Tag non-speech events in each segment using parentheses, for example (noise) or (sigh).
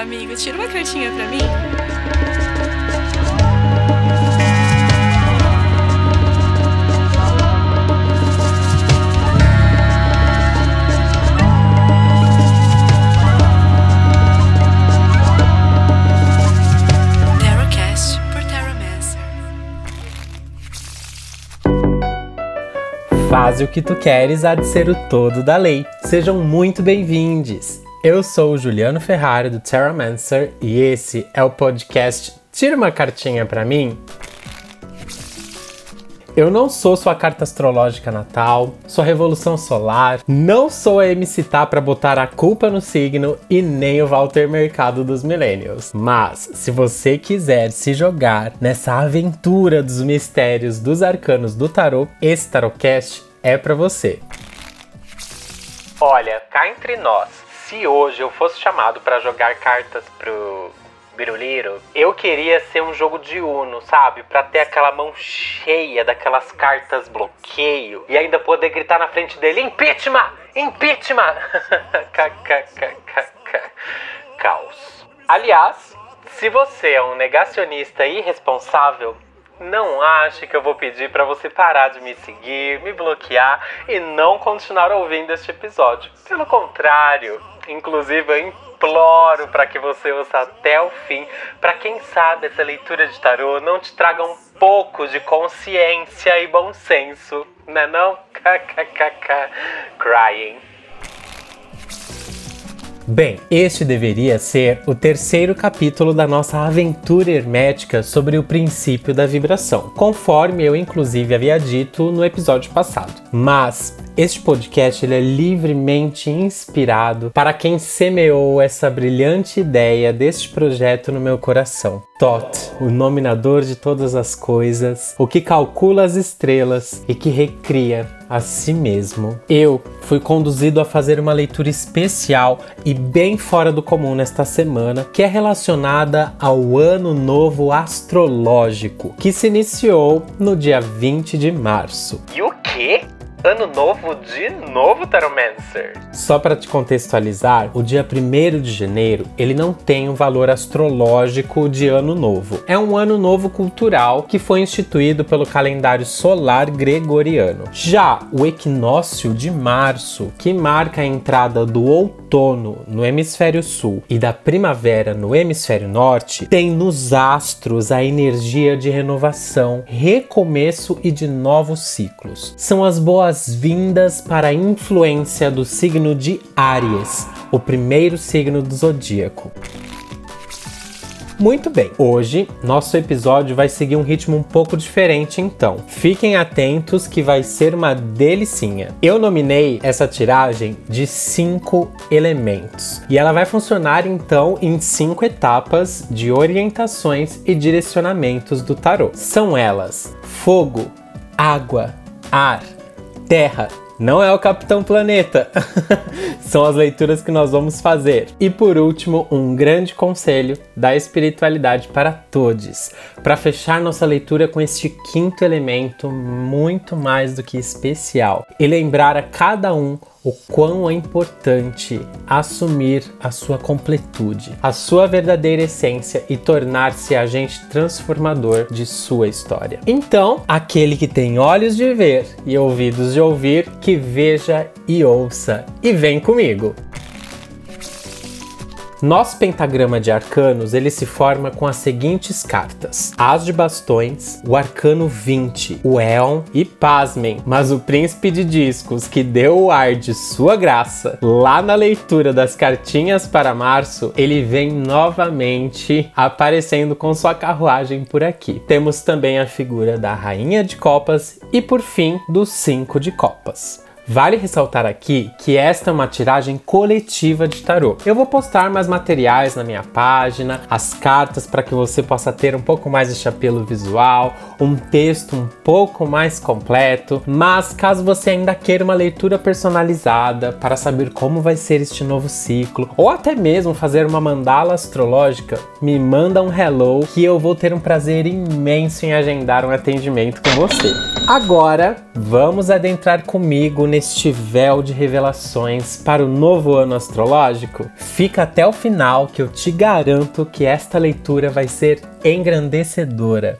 amigo. Tira uma cartinha pra mim. Faz o que tu queres há de ser o todo da lei. Sejam muito bem-vindos. Eu sou o Juliano Ferrari do Terramancer e esse é o podcast Tira uma cartinha pra mim. Eu não sou sua carta astrológica natal, sua revolução solar, não sou a MC Tá pra botar a culpa no signo e nem o Walter Mercado dos Millennials. Mas, se você quiser se jogar nessa aventura dos mistérios dos arcanos do tarô, esse Tarotcast é pra você. Olha, cá entre nós, se hoje eu fosse chamado pra jogar cartas pro Biruliro, eu queria ser um jogo de Uno, sabe? Pra ter aquela mão cheia daquelas cartas bloqueio e ainda poder gritar na frente dele: impeachment! Impeachment! (laughs) KKKKK. Caos. Aliás, se você é um negacionista irresponsável, não ache que eu vou pedir pra você parar de me seguir, me bloquear e não continuar ouvindo este episódio. Pelo contrário, inclusive eu imploro para que você ouça até o fim, para quem sabe essa leitura de tarô não te traga um pouco de consciência e bom senso, né não? (laughs) KKKK. Crying. Bem, este deveria ser o terceiro capítulo da nossa aventura hermética sobre o princípio da vibração, conforme eu inclusive havia dito no episódio passado. Mas este podcast ele é livremente inspirado para quem semeou essa brilhante ideia deste projeto no meu coração. Tot, o nominador de todas as coisas, o que calcula as estrelas e que recria a si mesmo. Eu fui conduzido a fazer uma leitura especial e bem fora do comum nesta semana, que é relacionada ao Ano Novo Astrológico, que se iniciou no dia 20 de março. E o quê? Ano novo de novo, Taromancer? Só para te contextualizar, o dia 1 de janeiro ele não tem um valor astrológico de ano novo. É um ano novo cultural que foi instituído pelo calendário solar gregoriano. Já o equinócio de março, que marca a entrada do outono no hemisfério sul e da primavera no hemisfério norte, tem nos astros a energia de renovação, recomeço e de novos ciclos. São as boas boas-vindas para a influência do signo de Áries, o primeiro signo do zodíaco. Muito bem, hoje nosso episódio vai seguir um ritmo um pouco diferente, então fiquem atentos que vai ser uma delicinha. Eu nominei essa tiragem de cinco elementos e ela vai funcionar então em cinco etapas de orientações e direcionamentos do tarô. São elas: fogo, água, ar, Terra. Não é o Capitão Planeta. (laughs) São as leituras que nós vamos fazer. E por último, um grande conselho da espiritualidade para todos, para fechar nossa leitura com este quinto elemento muito mais do que especial e lembrar a cada um o quão é importante assumir a sua completude, a sua verdadeira essência e tornar-se agente transformador de sua história. Então, aquele que tem olhos de ver e ouvidos de ouvir, que veja e ouça. E vem comigo! Nosso pentagrama de arcanos ele se forma com as seguintes cartas: As de bastões, o arcano 20, o Éon e pasmem, mas o príncipe de discos que deu o ar de sua graça lá na leitura das cartinhas para março, ele vem novamente aparecendo com sua carruagem por aqui. Temos também a figura da rainha de copas e por fim do cinco de copas. Vale ressaltar aqui que esta é uma tiragem coletiva de tarô. Eu vou postar mais materiais na minha página, as cartas para que você possa ter um pouco mais de apelo visual, um texto um pouco mais completo, mas caso você ainda queira uma leitura personalizada para saber como vai ser este novo ciclo, ou até mesmo fazer uma mandala astrológica, me manda um hello que eu vou ter um prazer imenso em agendar um atendimento com você. Agora, vamos adentrar comigo nesse neste véu de revelações para o novo ano astrológico? Fica até o final que eu te garanto que esta leitura vai ser engrandecedora.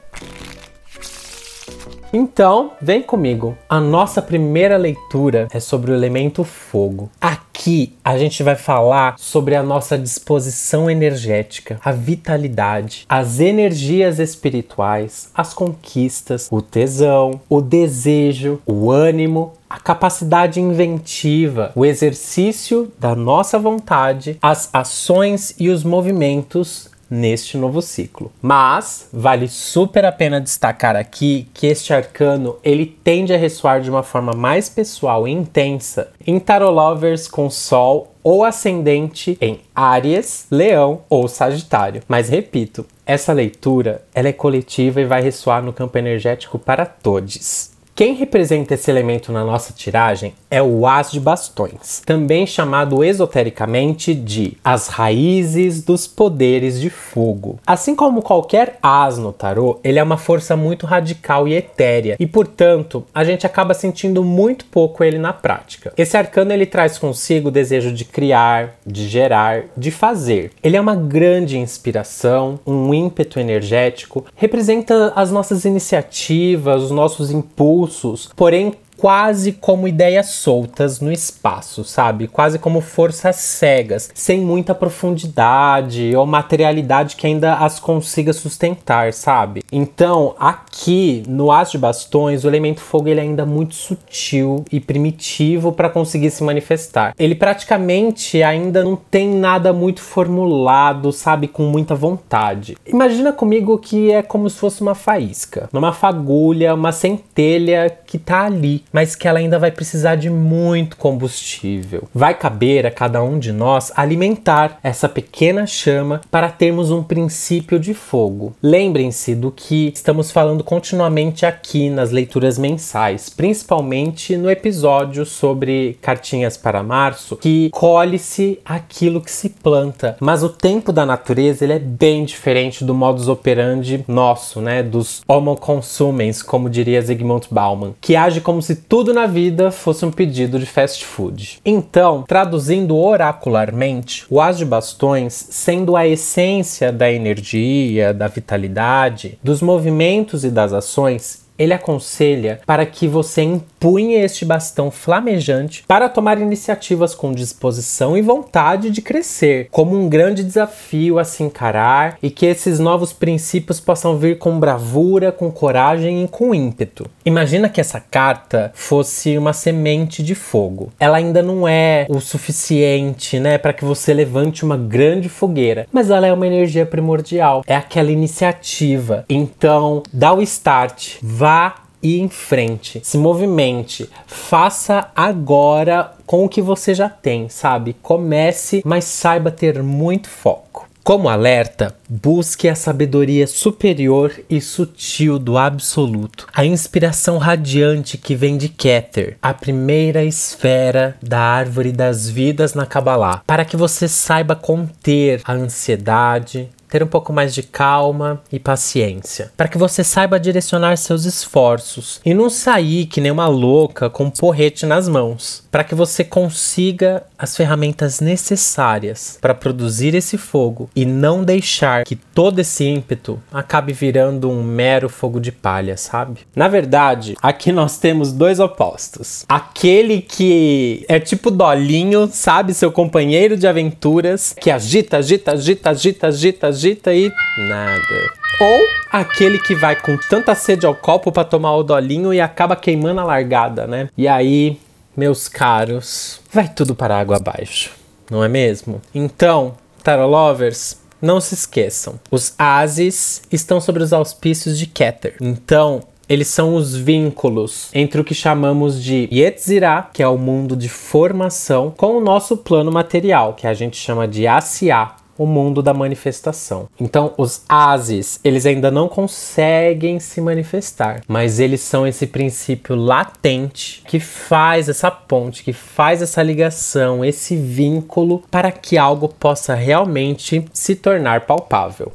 Então, vem comigo. A nossa primeira leitura é sobre o elemento fogo. Aqui a gente vai falar sobre a nossa disposição energética, a vitalidade, as energias espirituais, as conquistas, o tesão, o desejo, o ânimo, a capacidade inventiva, o exercício da nossa vontade, as ações e os movimentos neste novo ciclo. Mas vale super a pena destacar aqui que este arcano ele tende a ressoar de uma forma mais pessoal e intensa em tarot lovers com sol ou ascendente em Áries, Leão ou Sagitário. Mas repito, essa leitura ela é coletiva e vai ressoar no campo energético para todos. Quem representa esse elemento na nossa tiragem é o As de Bastões, também chamado esotericamente de as raízes dos poderes de fogo. Assim como qualquer as no tarô, ele é uma força muito radical e etérea, e portanto, a gente acaba sentindo muito pouco ele na prática. Esse arcano ele traz consigo o desejo de criar, de gerar, de fazer. Ele é uma grande inspiração, um ímpeto energético, representa as nossas iniciativas, os nossos impulsos porém quase como ideias soltas no espaço, sabe? Quase como forças cegas, sem muita profundidade ou materialidade que ainda as consiga sustentar, sabe? Então, aqui no As de Bastões, o elemento fogo ele é ainda muito sutil e primitivo para conseguir se manifestar. Ele praticamente ainda não tem nada muito formulado, sabe? Com muita vontade. Imagina comigo que é como se fosse uma faísca, uma fagulha, uma centelha que tá ali mas que ela ainda vai precisar de muito combustível. Vai caber a cada um de nós alimentar essa pequena chama para termos um princípio de fogo. Lembrem-se do que estamos falando continuamente aqui nas leituras mensais, principalmente no episódio sobre cartinhas para março, que colhe-se aquilo que se planta. Mas o tempo da natureza ele é bem diferente do modus operandi nosso, né, dos homo consumens, como diria Zygmunt Bauman, que age como se tudo na vida fosse um pedido de fast food. Então, traduzindo oracularmente, o As de Bastões, sendo a essência da energia, da vitalidade, dos movimentos e das ações, ele aconselha para que você empunhe este bastão flamejante para tomar iniciativas com disposição e vontade de crescer, como um grande desafio a se encarar e que esses novos princípios possam vir com bravura, com coragem e com ímpeto. Imagina que essa carta fosse uma semente de fogo. Ela ainda não é o suficiente, né, para que você levante uma grande fogueira, mas ela é uma energia primordial, é aquela iniciativa. Então, dá o start, vá vá e em frente, se movimente, faça agora com o que você já tem, sabe? Comece, mas saiba ter muito foco. Como alerta, busque a sabedoria superior e sutil do absoluto, a inspiração radiante que vem de Keter, a primeira esfera da árvore das vidas na Kabbalah, para que você saiba conter a ansiedade, ter um pouco mais de calma e paciência, para que você saiba direcionar seus esforços e não sair que nem uma louca com um porrete nas mãos, para que você consiga as ferramentas necessárias para produzir esse fogo e não deixar que todo esse ímpeto acabe virando um mero fogo de palha, sabe? Na verdade, aqui nós temos dois opostos. Aquele que é tipo dolinho, sabe, seu companheiro de aventuras, que agita, agita, agita, agita, agita, agita e nada. Ou aquele que vai com tanta sede ao copo para tomar o dolinho e acaba queimando a largada, né? E aí, meus caros, vai tudo para água abaixo, não é mesmo? Então, Tarot Lovers, não se esqueçam, os ases estão sobre os auspícios de Keter. Então, eles são os vínculos entre o que chamamos de Yetzirah, que é o mundo de formação, com o nosso plano material, que a gente chama de Asiá, o mundo da manifestação. Então, os ases, eles ainda não conseguem se manifestar, mas eles são esse princípio latente que faz essa ponte, que faz essa ligação, esse vínculo para que algo possa realmente se tornar palpável.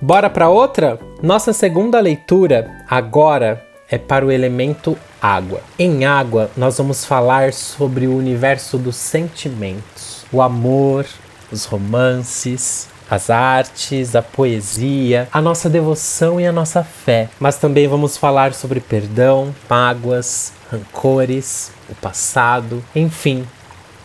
Bora para outra? Nossa segunda leitura agora é para o elemento água. Em água, nós vamos falar sobre o universo dos sentimentos, o amor, os romances, as artes, a poesia, a nossa devoção e a nossa fé. Mas também vamos falar sobre perdão, mágoas, rancores, o passado, enfim,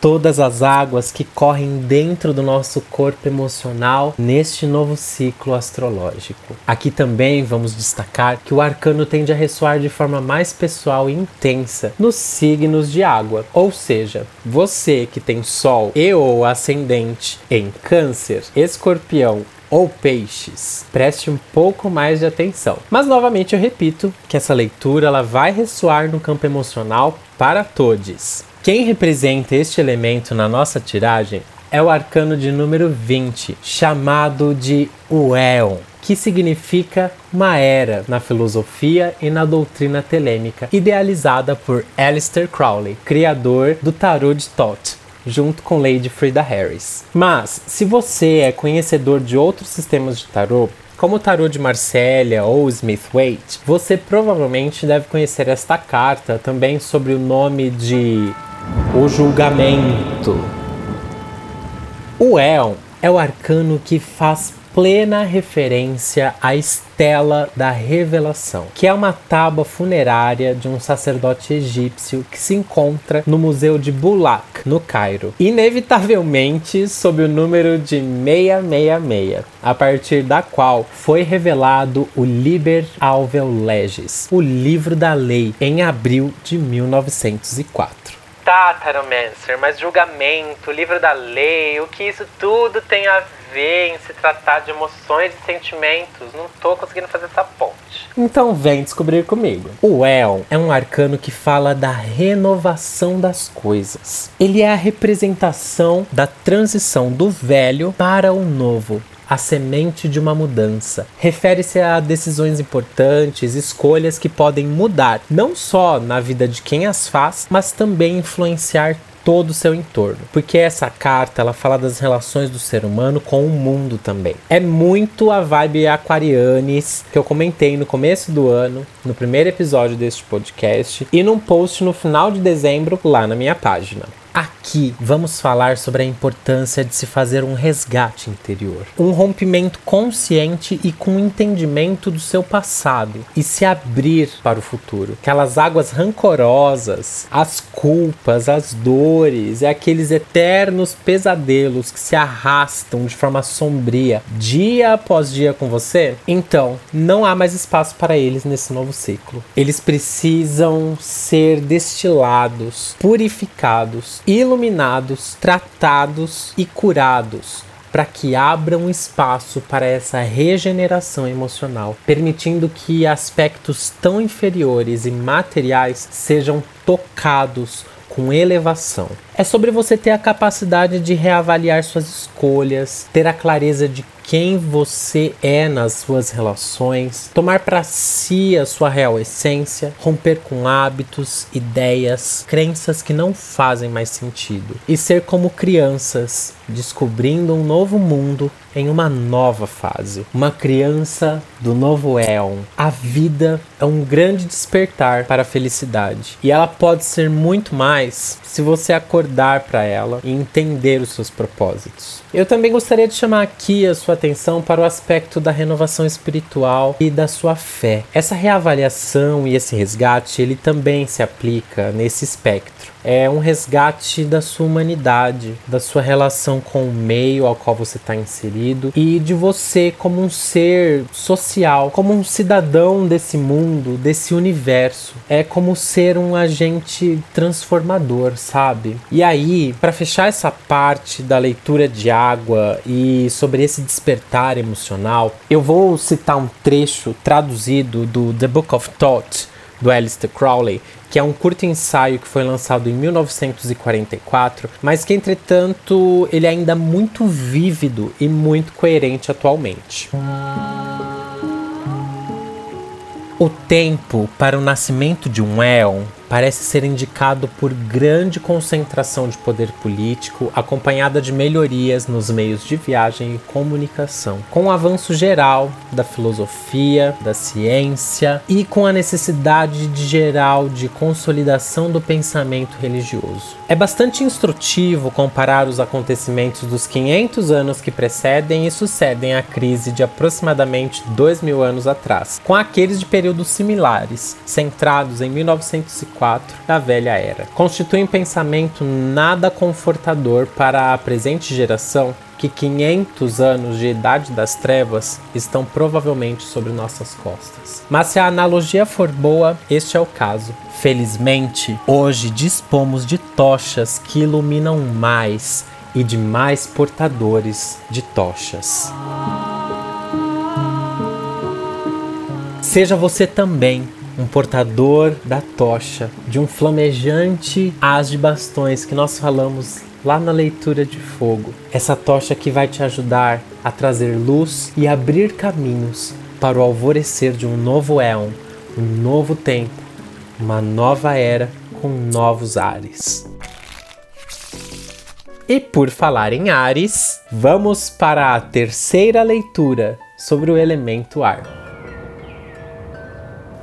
todas as águas que correm dentro do nosso corpo emocional neste novo ciclo astrológico. Aqui também vamos destacar que o arcano tende a ressoar de forma mais pessoal e intensa nos signos de água, ou seja, você que tem Sol e ou ascendente em Câncer, Escorpião ou peixes, preste um pouco mais de atenção. Mas novamente eu repito que essa leitura ela vai ressoar no campo emocional para todos. Quem representa este elemento na nossa tiragem é o arcano de número 20, chamado de Ueon, que significa uma era na filosofia e na doutrina telêmica, idealizada por Aleister Crowley, criador do tarot de Thoth junto com Lady Frida Harris. Mas, se você é conhecedor de outros sistemas de tarot, como o tarô de Marsella ou Smith-Waite, você provavelmente deve conhecer esta carta também sobre o nome de o julgamento. O Éon é o arcano que faz plena referência à estela da revelação, que é uma tábua funerária de um sacerdote egípcio que se encontra no Museu de Bulak, no Cairo, inevitavelmente sob o número de 666, a partir da qual foi revelado o Liber Alvel Legis, o livro da lei, em abril de 1904. Tá, Taromancer, mas julgamento, livro da lei, o que isso tudo tem a ver em se tratar de emoções e sentimentos? Não tô conseguindo fazer essa ponte. Então vem descobrir comigo. O El é um arcano que fala da renovação das coisas. Ele é a representação da transição do velho para o novo a semente de uma mudança. Refere-se a decisões importantes, escolhas que podem mudar, não só na vida de quem as faz, mas também influenciar todo o seu entorno. Porque essa carta, ela fala das relações do ser humano com o mundo também. É muito a vibe aquarianes que eu comentei no começo do ano, no primeiro episódio deste podcast e num post no final de dezembro lá na minha página. Aqui vamos falar sobre a importância de se fazer um resgate interior, um rompimento consciente e com entendimento do seu passado e se abrir para o futuro. Aquelas águas rancorosas, as culpas, as dores e aqueles eternos pesadelos que se arrastam de forma sombria dia após dia com você, então não há mais espaço para eles nesse novo ciclo. Eles precisam ser destilados, purificados iluminados, tratados e curados para que abram espaço para essa regeneração emocional, permitindo que aspectos tão inferiores e materiais sejam tocados com elevação. É sobre você ter a capacidade de reavaliar suas escolhas, ter a clareza de quem você é nas suas relações, tomar para si a sua real essência, romper com hábitos, ideias, crenças que não fazem mais sentido e ser como crianças, descobrindo um novo mundo em uma nova fase. Uma criança do novo éon. A vida é um grande despertar para a felicidade e ela pode ser muito mais se você acordar para ela e entender os seus propósitos. Eu também gostaria de chamar aqui a sua atenção para o aspecto da renovação espiritual e da sua fé. Essa reavaliação e esse resgate, ele também se aplica nesse espectro é um resgate da sua humanidade, da sua relação com o meio ao qual você está inserido e de você como um ser social, como um cidadão desse mundo, desse universo. É como ser um agente transformador, sabe? E aí, para fechar essa parte da leitura de água e sobre esse despertar emocional, eu vou citar um trecho traduzido do The Book of Thought do Aleister Crowley, que é um curto ensaio que foi lançado em 1944, mas que entretanto ele é ainda muito vívido e muito coerente atualmente. O tempo para o nascimento de um éon parece ser indicado por grande concentração de poder político, acompanhada de melhorias nos meios de viagem e comunicação, com o avanço geral da filosofia, da ciência e com a necessidade de geral de consolidação do pensamento religioso. É bastante instrutivo comparar os acontecimentos dos 500 anos que precedem e sucedem a crise de aproximadamente 2 mil anos atrás, com aqueles de períodos similares, centrados em 1904 da Velha Era. Constitui um pensamento nada confortador para a presente geração que 500 anos de idade das trevas estão provavelmente sobre nossas costas. Mas se a analogia for boa, este é o caso. Felizmente, hoje dispomos de tochas que iluminam mais e de mais portadores de tochas. Seja você também um portador da tocha, de um flamejante haz de bastões que nós falamos lá na leitura de fogo. Essa tocha que vai te ajudar a trazer luz e abrir caminhos para o alvorecer de um novo éon, um novo tempo, uma nova era com novos ares. E por falar em Ares, vamos para a terceira leitura sobre o elemento ar.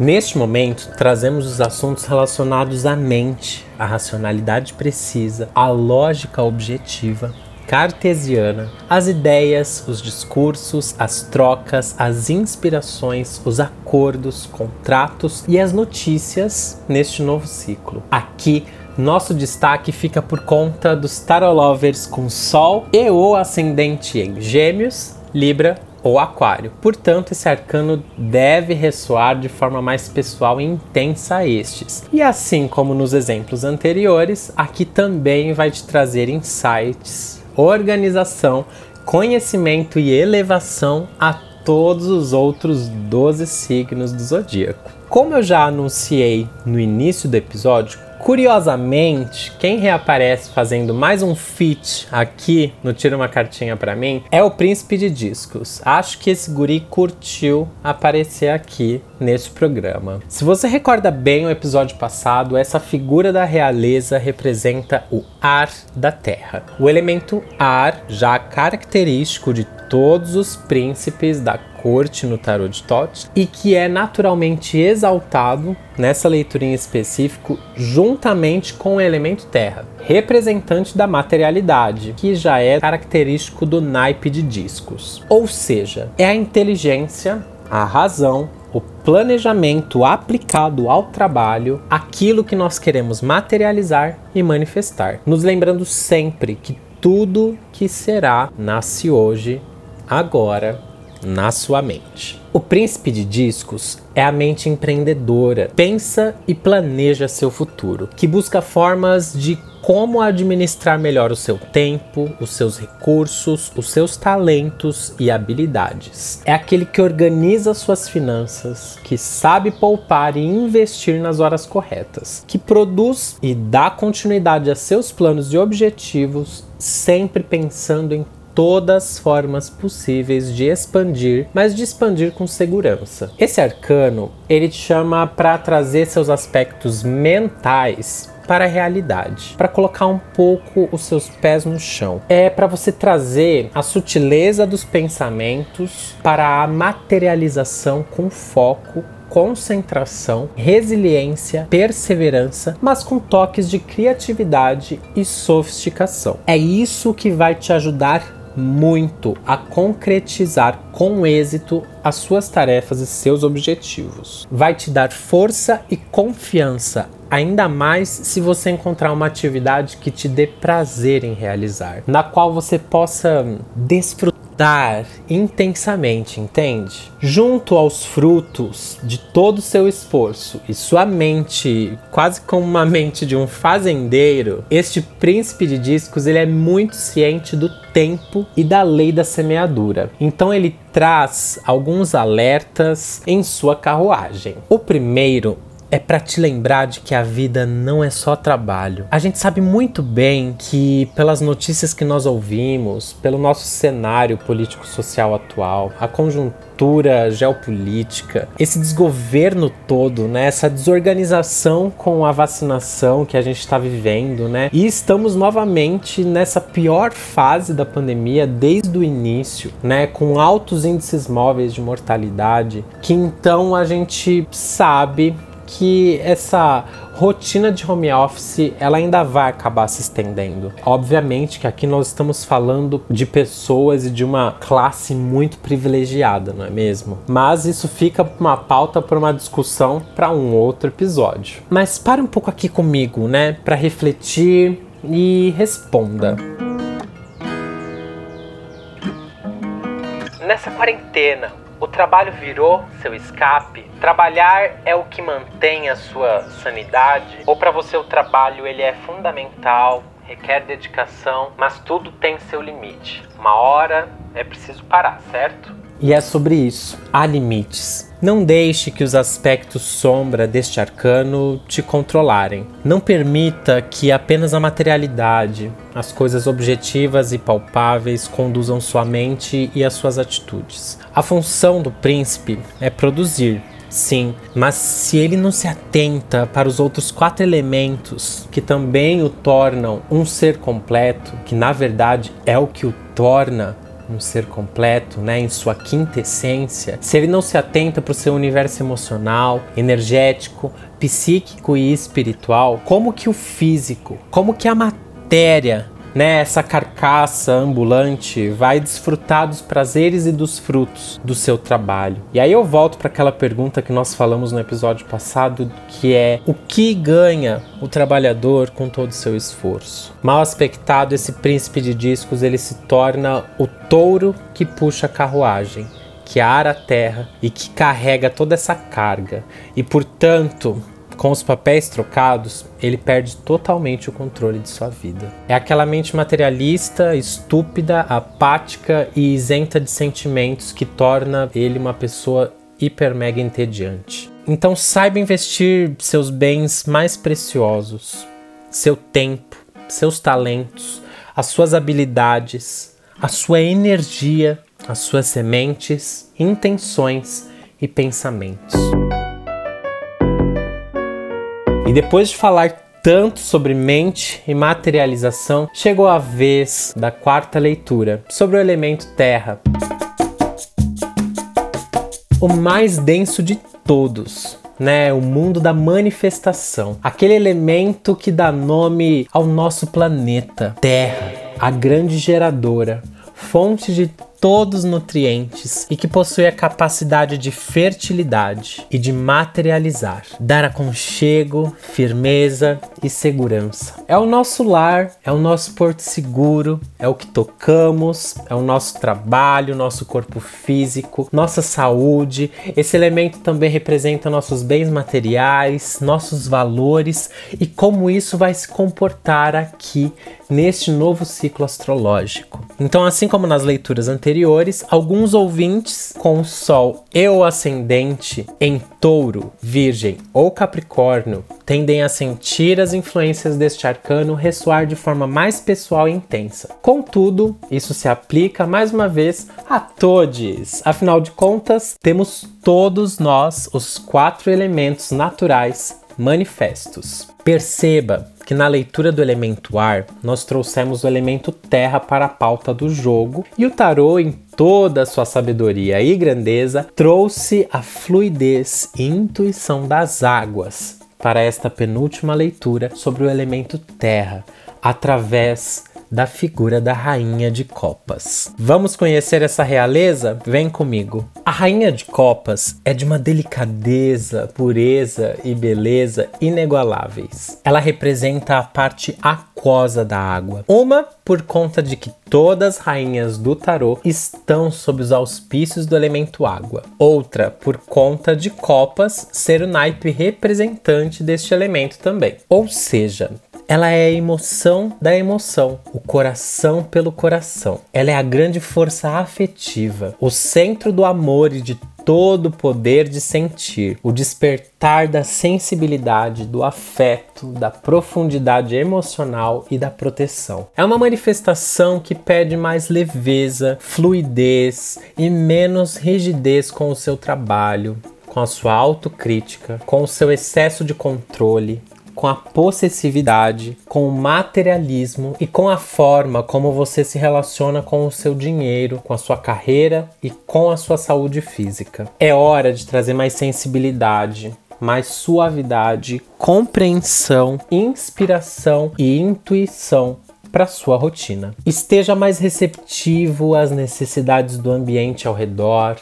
Neste momento, trazemos os assuntos relacionados à mente, à racionalidade precisa, à lógica objetiva, cartesiana, as ideias, os discursos, as trocas, as inspirações, os acordos, contratos e as notícias neste novo ciclo. Aqui nosso destaque fica por conta dos Tarolovers com Sol e o ascendente em Gêmeos, Libra ou Aquário. Portanto, esse arcano deve ressoar de forma mais pessoal e intensa a estes. E assim como nos exemplos anteriores, aqui também vai te trazer insights, organização, conhecimento e elevação a todos os outros 12 signos do zodíaco. Como eu já anunciei no início do episódio, Curiosamente, quem reaparece fazendo mais um feat aqui no Tira uma Cartinha para mim é o Príncipe de Discos. Acho que esse guri curtiu aparecer aqui neste programa. Se você recorda bem o episódio passado, essa figura da realeza representa o ar da terra. O elemento ar, já característico de todos os príncipes da corte no tarot de Tote e que é naturalmente exaltado nessa leitura em específico juntamente com o elemento terra, representante da materialidade, que já é característico do naipe de discos. Ou seja, é a inteligência, a razão, o planejamento aplicado ao trabalho, aquilo que nós queremos materializar e manifestar. Nos lembrando sempre que tudo que será nasce hoje, agora na sua mente. O príncipe de discos é a mente empreendedora, pensa e planeja seu futuro, que busca formas de como administrar melhor o seu tempo, os seus recursos, os seus talentos e habilidades. É aquele que organiza suas finanças, que sabe poupar e investir nas horas corretas, que produz e dá continuidade a seus planos e objetivos, sempre pensando em todas as formas possíveis de expandir, mas de expandir com segurança. Esse arcano, ele te chama para trazer seus aspectos mentais para a realidade, para colocar um pouco os seus pés no chão. É para você trazer a sutileza dos pensamentos para a materialização com foco concentração, resiliência, perseverança, mas com toques de criatividade e sofisticação. É isso que vai te ajudar muito a concretizar com êxito as suas tarefas e seus objetivos. Vai te dar força e confiança, ainda mais se você encontrar uma atividade que te dê prazer em realizar, na qual você possa desfrutar dar intensamente, entende? Junto aos frutos de todo o seu esforço e sua mente, quase como uma mente de um fazendeiro, este príncipe de discos ele é muito ciente do tempo e da lei da semeadura. Então ele traz alguns alertas em sua carruagem. O primeiro é para te lembrar de que a vida não é só trabalho. A gente sabe muito bem que pelas notícias que nós ouvimos, pelo nosso cenário político-social atual, a conjuntura geopolítica, esse desgoverno todo, né, essa desorganização com a vacinação que a gente está vivendo, né, e estamos novamente nessa pior fase da pandemia desde o início, né, com altos índices móveis de mortalidade, que então a gente sabe que essa rotina de home office ela ainda vai acabar se estendendo. Obviamente que aqui nós estamos falando de pessoas e de uma classe muito privilegiada, não é mesmo? Mas isso fica uma pauta para uma discussão para um outro episódio. Mas pare um pouco aqui comigo, né, para refletir e responda. Nessa quarentena, o trabalho virou seu escape? Trabalhar é o que mantém a sua sanidade? Ou para você o trabalho ele é fundamental, requer dedicação, mas tudo tem seu limite. Uma hora é preciso parar, certo? E é sobre isso. Há limites. Não deixe que os aspectos sombra deste arcano te controlarem. Não permita que apenas a materialidade, as coisas objetivas e palpáveis conduzam sua mente e as suas atitudes. A função do príncipe é produzir, Sim, mas se ele não se atenta para os outros quatro elementos que também o tornam um ser completo, que na verdade é o que o torna um ser completo, né, em sua quinta essência, se ele não se atenta para o seu universo emocional, energético, psíquico e espiritual, como que o físico, como que a matéria né, essa carcaça ambulante vai desfrutar dos prazeres e dos frutos do seu trabalho. E aí eu volto para aquela pergunta que nós falamos no episódio passado, que é o que ganha o trabalhador com todo o seu esforço? Mal aspectado, esse príncipe de discos, ele se torna o touro que puxa a carruagem que ara a terra e que carrega toda essa carga. E portanto, com os papéis trocados, ele perde totalmente o controle de sua vida. É aquela mente materialista, estúpida, apática e isenta de sentimentos que torna ele uma pessoa hiper mega entediante. Então saiba investir seus bens mais preciosos, seu tempo, seus talentos, as suas habilidades, a sua energia, as suas sementes, intenções e pensamentos. E depois de falar tanto sobre mente e materialização, chegou a vez da quarta leitura sobre o elemento terra. O mais denso de todos, né, o mundo da manifestação, aquele elemento que dá nome ao nosso planeta, Terra, a grande geradora, fonte de todos os nutrientes e que possui a capacidade de fertilidade e de materializar, dar aconchego, firmeza e segurança. É o nosso lar, é o nosso porto seguro, é o que tocamos, é o nosso trabalho, nosso corpo físico, nossa saúde. Esse elemento também representa nossos bens materiais, nossos valores e como isso vai se comportar aqui neste novo ciclo astrológico. Então, assim como nas leituras anteriores, alguns ouvintes com Sol e o ascendente em Touro, Virgem ou Capricórnio tendem a sentir as influências deste arcano ressoar de forma mais pessoal e intensa. Contudo, isso se aplica mais uma vez a todos. Afinal de contas, temos todos nós os quatro elementos naturais manifestos. Perceba que na leitura do elemento ar, nós trouxemos o elemento terra para a pauta do jogo e o tarô, em toda a sua sabedoria e grandeza, trouxe a fluidez e intuição das águas para esta penúltima leitura sobre o elemento terra, através da figura da Rainha de Copas. Vamos conhecer essa realeza? Vem comigo. A Rainha de Copas é de uma delicadeza, pureza e beleza inigualáveis. Ela representa a parte aquosa da água. Uma por conta de que todas as rainhas do tarô estão sob os auspícios do elemento água. Outra por conta de Copas ser o naipe representante deste elemento também. Ou seja, ela é a emoção da emoção, o coração pelo coração. Ela é a grande força afetiva, o centro do amor e de todo o poder de sentir, o despertar da sensibilidade, do afeto, da profundidade emocional e da proteção. É uma manifestação que pede mais leveza, fluidez e menos rigidez com o seu trabalho, com a sua autocrítica, com o seu excesso de controle, com a possessividade, com o materialismo e com a forma como você se relaciona com o seu dinheiro, com a sua carreira e com a sua saúde física. É hora de trazer mais sensibilidade, mais suavidade, compreensão, inspiração e intuição para sua rotina. Esteja mais receptivo às necessidades do ambiente ao redor,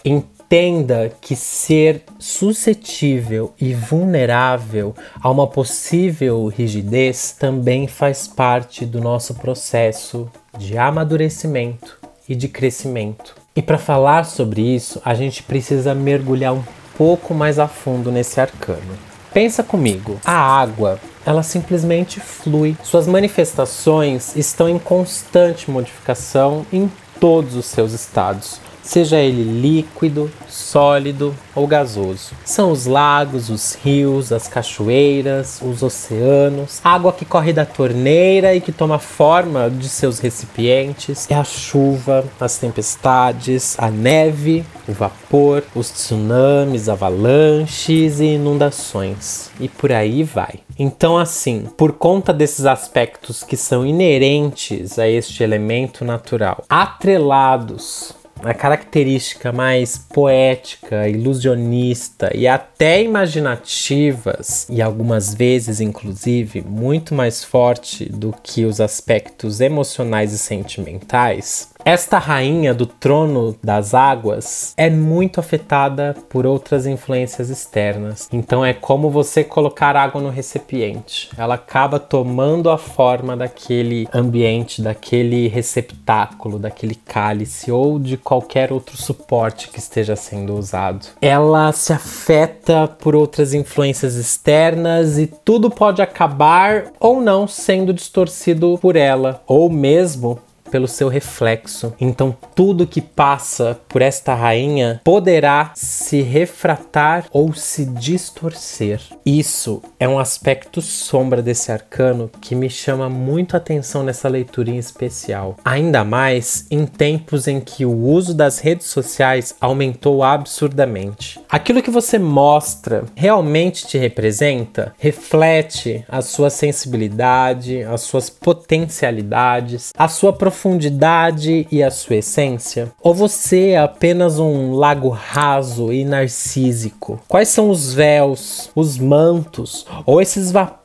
que ser suscetível e vulnerável a uma possível rigidez também faz parte do nosso processo de amadurecimento e de crescimento. E para falar sobre isso, a gente precisa mergulhar um pouco mais a fundo nesse arcano. Pensa comigo, a água, ela simplesmente flui. Suas manifestações estão em constante modificação em todos os seus estados seja ele líquido, sólido ou gasoso. São os lagos, os rios, as cachoeiras, os oceanos, água que corre da torneira e que toma forma de seus recipientes, é a chuva, as tempestades, a neve, o vapor, os tsunamis, avalanches e inundações. E por aí vai. Então, assim, por conta desses aspectos que são inerentes a este elemento natural, atrelados a característica mais poética, ilusionista e até imaginativas, e algumas vezes, inclusive, muito mais forte do que os aspectos emocionais e sentimentais, esta rainha do trono das águas é muito afetada por outras influências externas. Então é como você colocar água no recipiente. Ela acaba tomando a forma daquele ambiente, daquele receptáculo, daquele cálice ou de qualquer outro suporte que esteja sendo usado. Ela se afeta por outras influências externas e tudo pode acabar ou não sendo distorcido por ela, ou mesmo pelo seu reflexo. Então, tudo que passa por esta rainha poderá se refratar ou se distorcer. Isso é um aspecto sombra desse arcano que me chama muito atenção nessa leitura em especial. Ainda mais em tempos em que o uso das redes sociais aumentou absurdamente. Aquilo que você mostra realmente te representa? Reflete a sua sensibilidade, as suas potencialidades, a sua profundidade profundidade e a sua essência? Ou você é apenas um lago raso e narcísico? Quais são os véus, os mantos ou esses vapores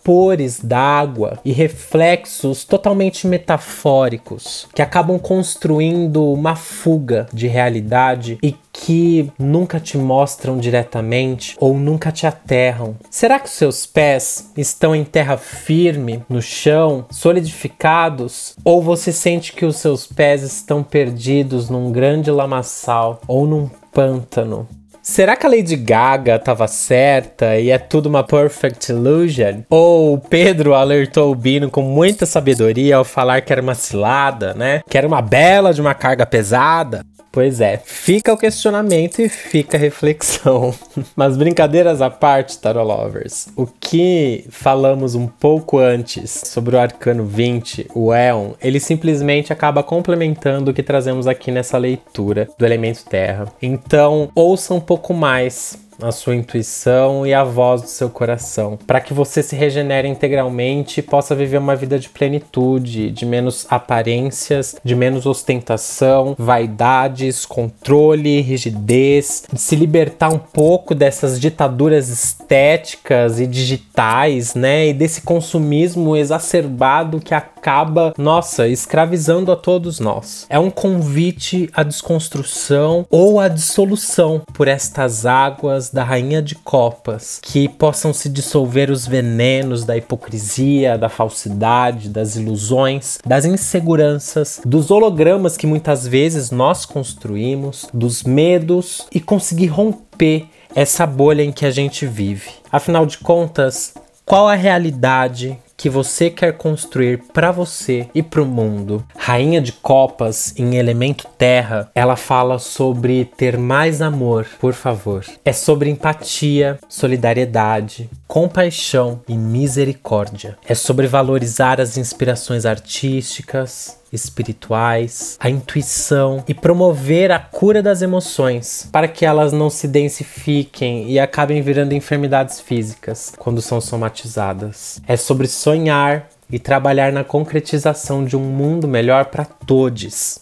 d'água e reflexos totalmente metafóricos que acabam construindo uma fuga de realidade e que nunca te mostram diretamente ou nunca te aterram? Será que os seus pés estão em terra firme, no chão, solidificados? Ou você sente que os seus pés estão perdidos num grande lamaçal ou num pântano? Será que a Lady Gaga estava certa e é tudo uma perfect illusion? Ou Pedro alertou o Bino com muita sabedoria ao falar que era uma cilada, né? Que era uma bela de uma carga pesada? Pois é, fica o questionamento e fica a reflexão. (laughs) Mas brincadeiras à parte, Tarot Lovers, o que falamos um pouco antes sobre o Arcano 20, o Eon, ele simplesmente acaba complementando o que trazemos aqui nessa leitura do elemento Terra. Então, ouça um pouco mais a sua intuição e a voz do seu coração, para que você se regenere integralmente e possa viver uma vida de plenitude, de menos aparências, de menos ostentação, vaidades, controle, rigidez, de se libertar um pouco dessas ditaduras estéticas e digitais, né? E desse consumismo exacerbado que acaba, nossa, escravizando a todos nós. É um convite à desconstrução ou à dissolução por estas águas da Rainha de Copas, que possam se dissolver os venenos da hipocrisia, da falsidade, das ilusões, das inseguranças, dos hologramas que muitas vezes nós construímos, dos medos e conseguir romper essa bolha em que a gente vive. Afinal de contas, qual a realidade que você quer construir para você e para o mundo. Rainha de Copas em Elemento Terra, ela fala sobre ter mais amor, por favor. É sobre empatia, solidariedade, compaixão e misericórdia. É sobre valorizar as inspirações artísticas, espirituais, a intuição e promover a cura das emoções para que elas não se densifiquem e acabem virando enfermidades físicas quando são somatizadas. É sobre sonhar e trabalhar na concretização de um mundo melhor para todos.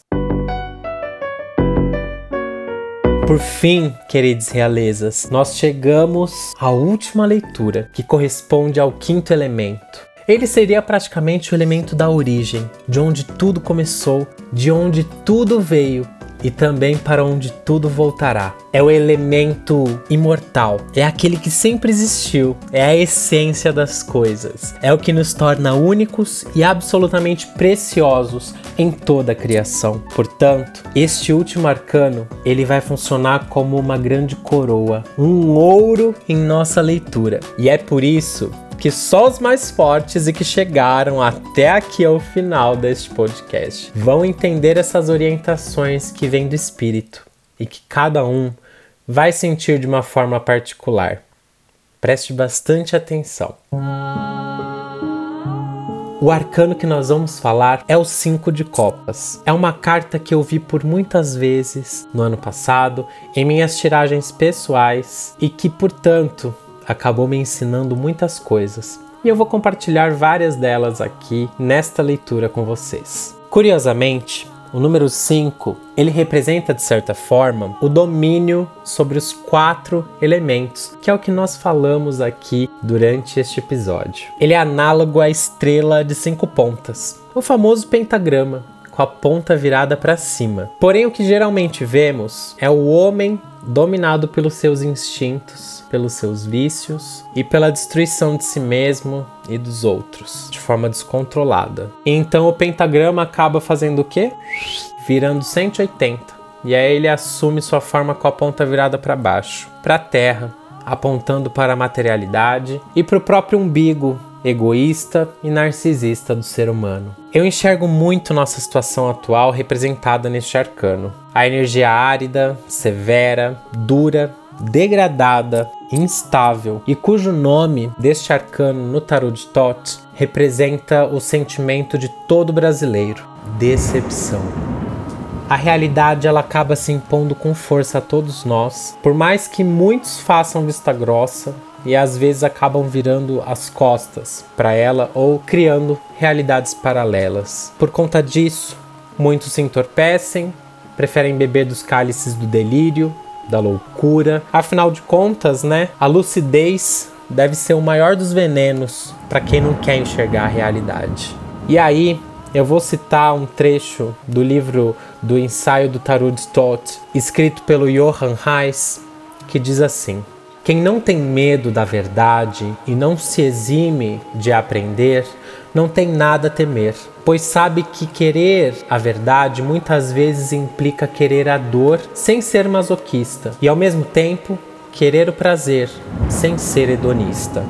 Por fim, queridos realezas, nós chegamos à última leitura, que corresponde ao quinto elemento, ele seria praticamente o elemento da origem, de onde tudo começou, de onde tudo veio e também para onde tudo voltará. É o elemento imortal, é aquele que sempre existiu, é a essência das coisas, é o que nos torna únicos e absolutamente preciosos em toda a criação. Portanto, este último arcano, ele vai funcionar como uma grande coroa, um ouro em nossa leitura. E é por isso que só os mais fortes e que chegaram até aqui ao final deste podcast vão entender essas orientações que vêm do espírito e que cada um vai sentir de uma forma particular. Preste bastante atenção. O arcano que nós vamos falar é o 5 de Copas. É uma carta que eu vi por muitas vezes no ano passado em minhas tiragens pessoais e que, portanto, acabou me ensinando muitas coisas e eu vou compartilhar várias delas aqui nesta leitura com vocês. Curiosamente, o número 5, ele representa de certa forma o domínio sobre os quatro elementos, que é o que nós falamos aqui durante este episódio. Ele é análogo à estrela de cinco pontas, o famoso pentagrama, com a ponta virada para cima. Porém, o que geralmente vemos é o homem dominado pelos seus instintos, pelos seus vícios e pela destruição de si mesmo e dos outros, de forma descontrolada. Então o pentagrama acaba fazendo o quê? Virando 180. E aí ele assume sua forma com a ponta virada para baixo, para a terra, apontando para a materialidade e para o próprio umbigo, egoísta e narcisista do ser humano. Eu enxergo muito nossa situação atual representada neste arcano. A energia árida, severa, dura, degradada, instável e cujo nome deste arcano no tarot de Tot representa o sentimento de todo brasileiro: decepção. A realidade ela acaba se impondo com força a todos nós, por mais que muitos façam vista grossa, e às vezes acabam virando as costas para ela ou criando realidades paralelas. Por conta disso, muitos se entorpecem, preferem beber dos cálices do delírio, da loucura. Afinal de contas, né, a lucidez deve ser o maior dos venenos para quem não quer enxergar a realidade. E aí, eu vou citar um trecho do livro do ensaio do Tarot de escrito pelo Johann Reis, que diz assim: quem não tem medo da verdade e não se exime de aprender, não tem nada a temer, pois sabe que querer a verdade muitas vezes implica querer a dor sem ser masoquista e ao mesmo tempo querer o prazer sem ser hedonista.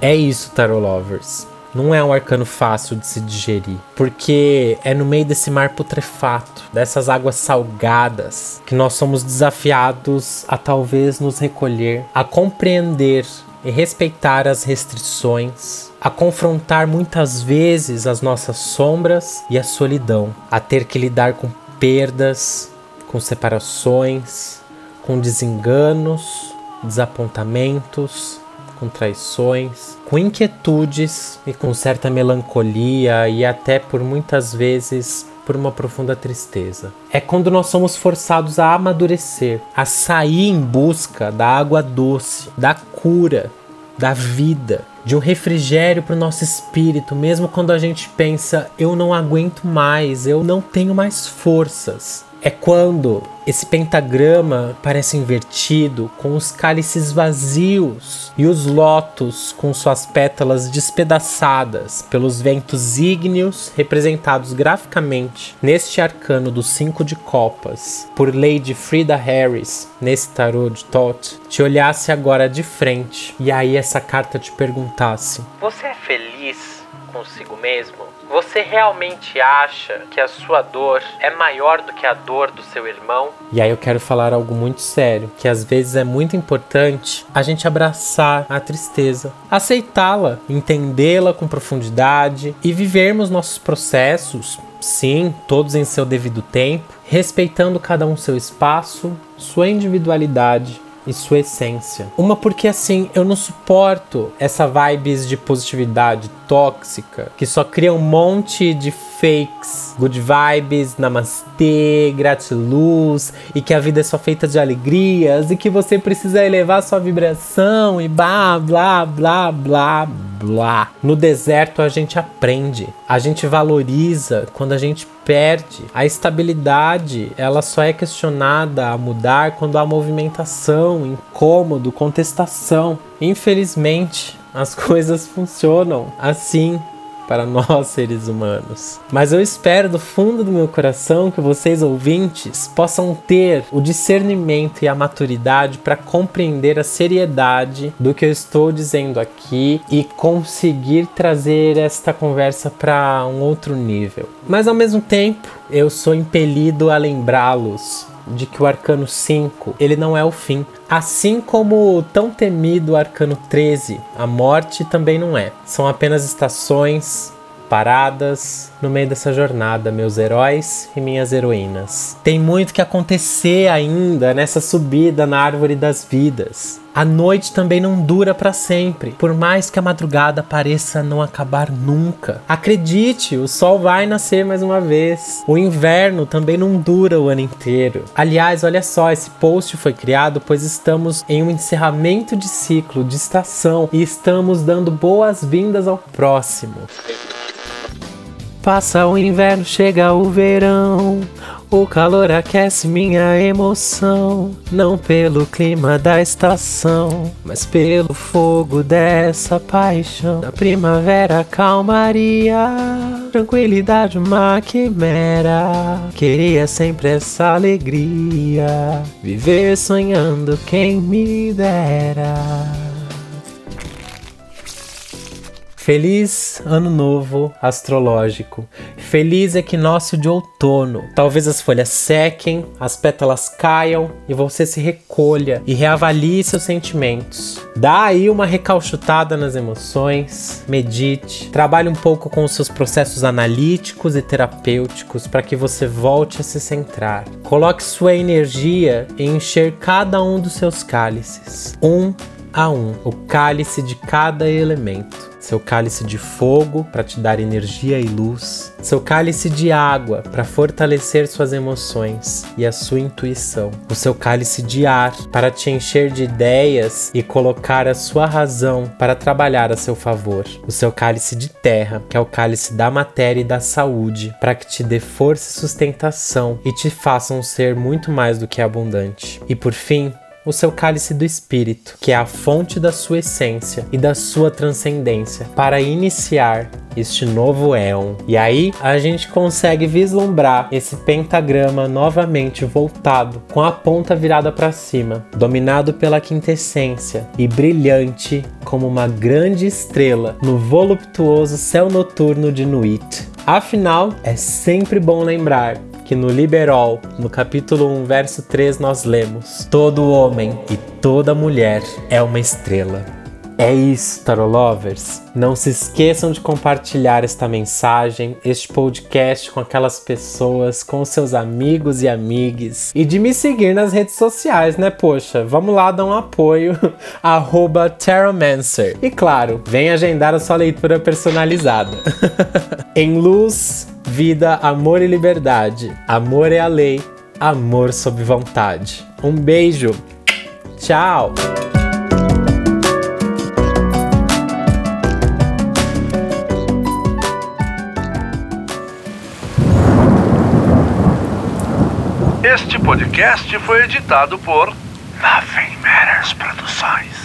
É isso, Tarot Lovers não é um arcano fácil de se digerir, porque é no meio desse mar putrefato, dessas águas salgadas, que nós somos desafiados a talvez nos recolher, a compreender e respeitar as restrições, a confrontar muitas vezes as nossas sombras e a solidão, a ter que lidar com perdas, com separações, com desenganos, desapontamentos, com traições, com inquietudes e com certa melancolia e até por muitas vezes por uma profunda tristeza. É quando nós somos forçados a amadurecer, a sair em busca da água doce, da cura, da vida, de um refrigério para o nosso espírito, mesmo quando a gente pensa, eu não aguento mais, eu não tenho mais forças. É quando esse pentagrama parece invertido, com os cálices vazios e os lótus com suas pétalas despedaçadas pelos ventos ígneos representados graficamente neste arcano dos cinco de copas por Lady Frida Harris nesse tarô de Thoth, te olhasse agora de frente e aí essa carta te perguntasse: Você é feliz consigo mesmo? Você realmente acha que a sua dor é maior do que a dor do seu irmão? E aí eu quero falar algo muito sério, que às vezes é muito importante a gente abraçar a tristeza, aceitá-la, entendê-la com profundidade e vivermos nossos processos, sim, todos em seu devido tempo, respeitando cada um seu espaço, sua individualidade e sua essência. Uma porque assim, eu não suporto essa vibes de positividade tóxica que só cria um monte de fakes, good vibes, namastê, gratiluz e que a vida é só feita de alegrias e que você precisa elevar sua vibração e blá blá blá blá blá. No deserto a gente aprende, a gente valoriza quando a gente perde. A estabilidade, ela só é questionada a mudar quando há movimentação, incômodo, contestação. Infelizmente, as (laughs) coisas funcionam assim para (laughs) nós seres humanos. Mas eu espero do fundo do meu coração que vocês ouvintes possam ter o discernimento e a maturidade para compreender a seriedade do que eu estou dizendo aqui e conseguir trazer esta conversa para um outro nível. Mas ao mesmo tempo, eu sou impelido a lembrá-los de que o arcano 5, ele não é o fim. Assim como o tão temido arcano 13, a morte também não é. São apenas estações, paradas no meio dessa jornada, meus heróis e minhas heroínas. Tem muito que acontecer ainda nessa subida na árvore das vidas. A noite também não dura para sempre, por mais que a madrugada pareça não acabar nunca. Acredite, o sol vai nascer mais uma vez. O inverno também não dura o ano inteiro. Aliás, olha só, esse post foi criado pois estamos em um encerramento de ciclo, de estação e estamos dando boas-vindas ao próximo. Passa o inverno, chega o verão. O calor aquece minha emoção. Não pelo clima da estação, mas pelo fogo dessa paixão. Na primavera, calmaria, tranquilidade, uma quimera. Queria sempre essa alegria. Viver sonhando, quem me dera. Feliz ano novo astrológico. Feliz equinócio de outono. Talvez as folhas sequem, as pétalas caiam e você se recolha e reavalie seus sentimentos. Dá aí uma recalchutada nas emoções, medite, trabalhe um pouco com os seus processos analíticos e terapêuticos para que você volte a se centrar. Coloque sua energia em encher cada um dos seus cálices, um a um, o cálice de cada elemento. Seu cálice de fogo para te dar energia e luz, seu cálice de água para fortalecer suas emoções e a sua intuição, o seu cálice de ar para te encher de ideias e colocar a sua razão para trabalhar a seu favor, o seu cálice de terra, que é o cálice da matéria e da saúde, para que te dê força e sustentação e te faça um ser muito mais do que abundante. E por fim, o seu cálice do espírito, que é a fonte da sua essência e da sua transcendência, para iniciar este novo éon. E aí a gente consegue vislumbrar esse pentagrama novamente voltado, com a ponta virada para cima, dominado pela quintessência e brilhante como uma grande estrela no voluptuoso céu noturno de Nuit. Afinal, é sempre bom lembrar que no Liberol, no capítulo 1, verso 3, nós lemos: Todo homem e toda mulher é uma estrela. É isso, Tarot Lovers. Não se esqueçam de compartilhar esta mensagem, este podcast com aquelas pessoas, com seus amigos e amigas. E de me seguir nas redes sociais, né? Poxa, vamos lá dar um apoio. (laughs) Arroba Taromancer. E claro, vem agendar a sua leitura personalizada. (laughs) em luz, vida, amor e liberdade. Amor é a lei, amor sob vontade. Um beijo. Tchau. Podcast foi editado por Nothing Matters Produções.